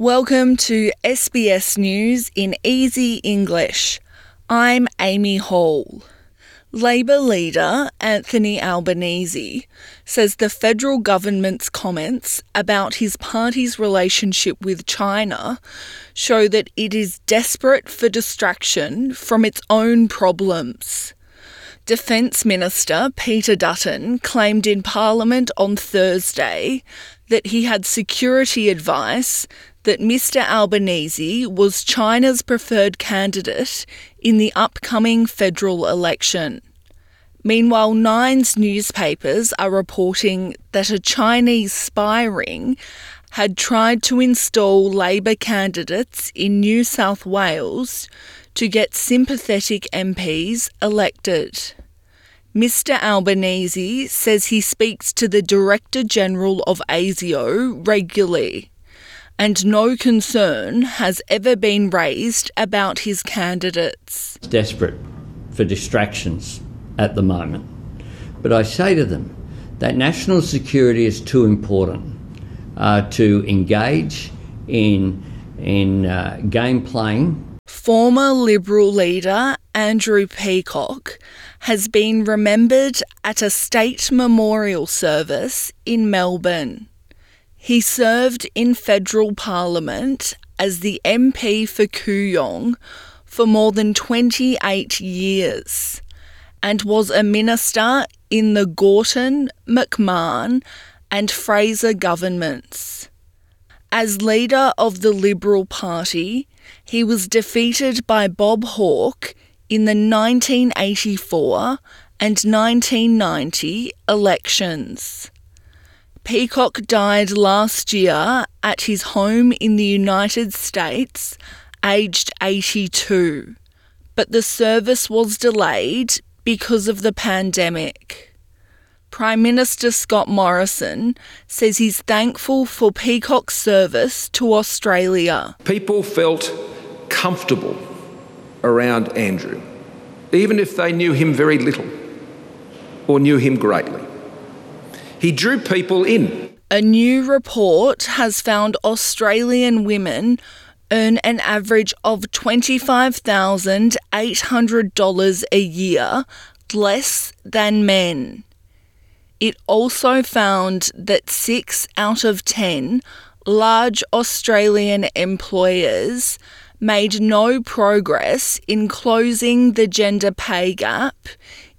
Welcome to SBS News in Easy English. I'm Amy Hall. Labor leader Anthony Albanese says the federal government's comments about his party's relationship with China show that it is desperate for distraction from its own problems. Defence Minister Peter Dutton claimed in Parliament on Thursday that he had security advice that Mr. Albanese was China's preferred candidate in the upcoming federal election. Meanwhile, Nine's newspapers are reporting that a Chinese spy ring had tried to install Labor candidates in New South Wales to get sympathetic MPs elected. Mr. Albanese says he speaks to the Director General of ASIO regularly, and no concern has ever been raised about his candidates. Desperate for distractions at the moment. But I say to them that national security is too important uh, to engage in, in uh, game playing Former Liberal leader Andrew Peacock has been remembered at a state memorial service in Melbourne. He served in federal parliament as the MP for Kooyong for more than 28 years and was a minister in the Gorton, McMahon, and Fraser governments. As leader of the Liberal Party, he was defeated by Bob Hawke in the 1984 and 1990 elections. Peacock died last year at his home in the United States, aged 82, but the service was delayed because of the pandemic. Prime Minister Scott Morrison says he's thankful for Peacock's service to Australia. People felt comfortable around Andrew, even if they knew him very little or knew him greatly. He drew people in. A new report has found Australian women earn an average of $25,800 a year less than men. It also found that six out of ten large Australian employers made no progress in closing the gender pay gap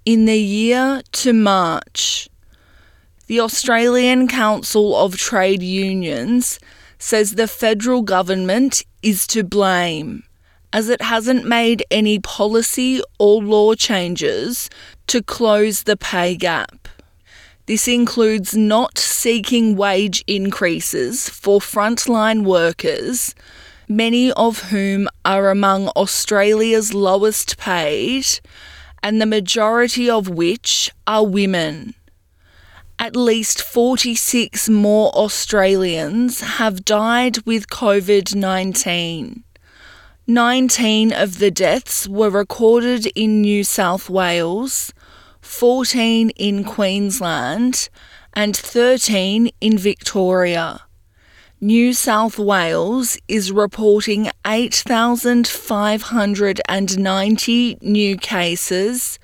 in the year to March. The Australian Council of Trade Unions says the federal government is to blame, as it hasn't made any policy or law changes to close the pay gap. This includes not seeking wage increases for frontline workers many of whom are among Australia's lowest paid, and the majority of which are women. At least 46 more Australians have died with COVID 19. 19 of the deaths were recorded in New South Wales, 14 in Queensland, and 13 in Victoria. New South Wales is reporting 8,590 new cases,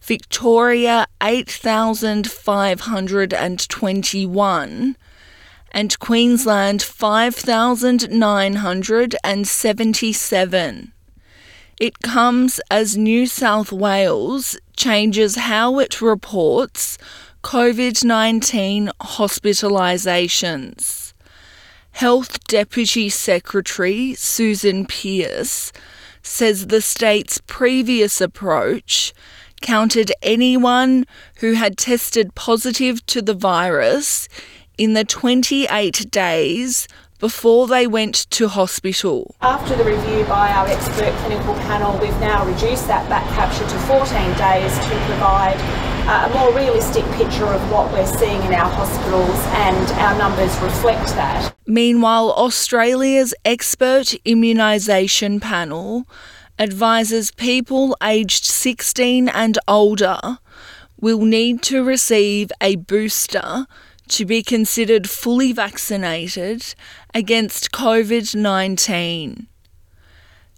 Victoria 8,521, and Queensland 5,977. It comes as New South Wales changes how it reports COVID 19 hospitalisations. Health Deputy Secretary Susan Pearce says the state's previous approach counted anyone who had tested positive to the virus in the 28 days before they went to hospital. After the review by our expert clinical panel, we've now reduced that back capture to 14 days to provide uh, a more realistic picture of what we're seeing in our hospitals, and our numbers reflect that. Meanwhile, Australia's expert immunisation panel advises people aged 16 and older will need to receive a booster to be considered fully vaccinated against COVID 19.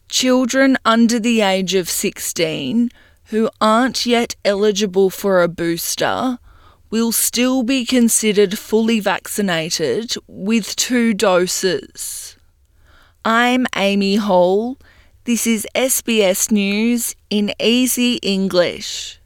Children under the age of 16 who aren't yet eligible for a booster will still be considered fully vaccinated with two doses. I'm Amy Hall. This is SBS News in Easy English.